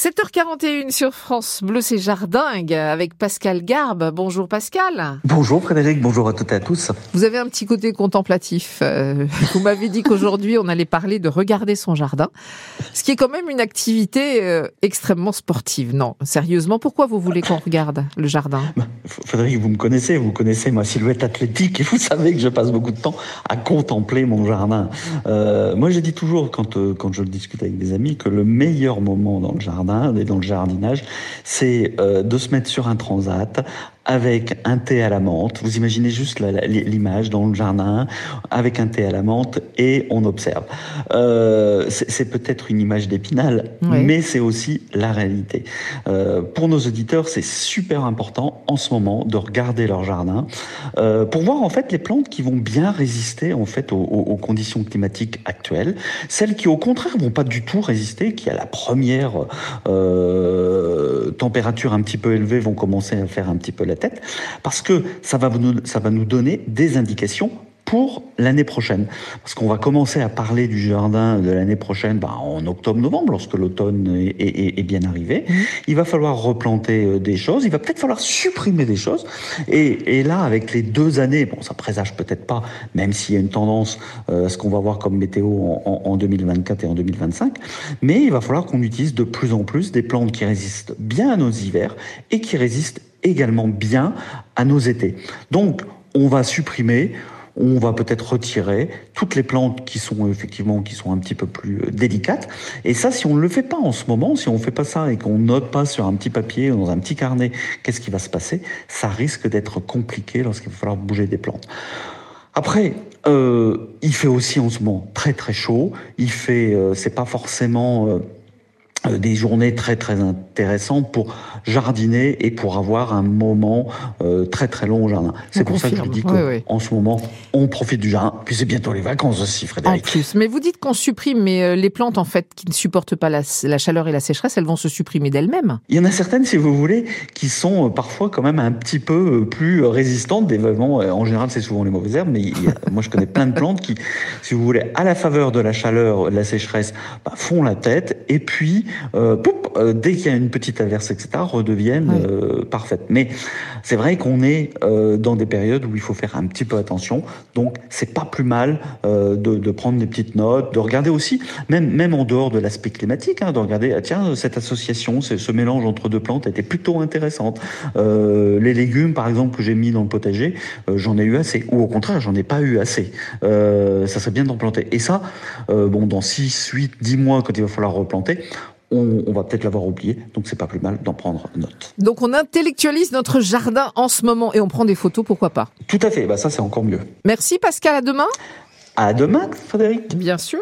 7h41 sur France Bleu, c'est Jardingue avec Pascal Garbe. Bonjour Pascal. Bonjour Frédéric, bonjour à toutes et à tous. Vous avez un petit côté contemplatif. Euh, vous m'avez dit qu'aujourd'hui on allait parler de regarder son jardin, ce qui est quand même une activité euh, extrêmement sportive. Non, sérieusement, pourquoi vous voulez qu'on regarde le jardin? Bah, Frédéric, vous me connaissez, vous connaissez ma silhouette athlétique et vous savez que je passe beaucoup de temps à contempler mon jardin. Euh, moi, je dis toujours quand, quand je discute avec des amis que le meilleur moment dans le jardin, dans le jardinage, c'est euh, de se mettre sur un transat avec un thé à la menthe. Vous imaginez juste l'image dans le jardin avec un thé à la menthe et on observe. Euh, c'est peut-être une image d'épinal, mais c'est aussi la réalité. Euh, pour nos auditeurs, c'est super important en ce moment de regarder leur jardin euh, pour voir en fait les plantes qui vont bien résister en fait aux, aux, conditions climatiques actuelles, celles qui au contraire vont pas du tout résister, qui à la première euh, température un petit peu élevée vont commencer à faire un petit peu la tête, parce que ça va nous, ça va nous donner des indications pour l'année prochaine. Parce qu'on va commencer à parler du jardin de l'année prochaine bah, en octobre-novembre, lorsque l'automne est, bien arrivé. Mmh. Il va falloir replanter euh, des choses, il va peut-être falloir supprimer des choses. Et, là, avec les deux années, bon, ça présage peut-être pas, même s'il y a une tendance euh, à ce qu'on va voir comme météo en, en 2024 et en 2025, mais il va falloir qu'on utilise de plus en plus des plantes qui résistent bien à nos hivers et qui résistent également bien à nos étés. Donc, on va supprimer on va peut-être retirer toutes les plantes qui sont effectivement qui sont un petit peu plus euh, délicates. Et ça, si on ne le fait pas en ce moment, si on ne fait pas ça et qu'on note pas sur un petit papier ou dans un petit carnet qu'est-ce qui va se passer, ça risque d'être compliqué lorsqu'il va falloir bouger des plantes. Après, euh, il fait aussi en ce moment très très chaud. Il fait, euh, c'est pas forcément euh, des journées très très intéressantes pour jardiner et pour avoir un moment euh, très très long au jardin. C'est pour ça que je dis qu'en ce moment, on profite du jardin. Puis c'est bientôt les vacances aussi, Frédéric. En plus, mais vous dites qu'on supprime, mais euh, les plantes en fait qui ne supportent pas la, la chaleur et la sécheresse, elles vont se supprimer d'elles-mêmes. Il y en a certaines, si vous voulez, qui sont parfois quand même un petit peu plus résistantes. Des vraiment, en général, c'est souvent les mauvaises herbes, mais moi je connais plein de plantes qui, si vous voulez, à la faveur de la chaleur, de la sécheresse, bah, font la tête et puis euh, euh, dès qu'il y a une petite averse, etc., redeviennent euh, parfaites. Mais c'est vrai qu'on est dans des périodes où il faut faire un petit peu attention. Donc, c'est pas plus mal de, prendre des petites notes, de regarder aussi, même, même en dehors de l'aspect climatique, hein, de regarder, ah, tiens, cette association, ce mélange entre deux plantes était plutôt intéressante. les légumes, par exemple, que j'ai mis dans le potager, j'en ai eu assez. Ou au contraire, j'en ai pas eu assez. ça serait bien d'en planter. Et ça, bon, dans 6, 8, 10 mois, quand il va falloir replanter, on, va peut-être l'avoir oublié, donc c'est pas plus mal d'en prendre note. Donc on intellectualise notre jardin en ce moment et on prend des photos, pourquoi pas? Tout à fait, bah ça c'est encore mieux. Merci Pascal, à demain? À demain Frédéric. Bien sûr.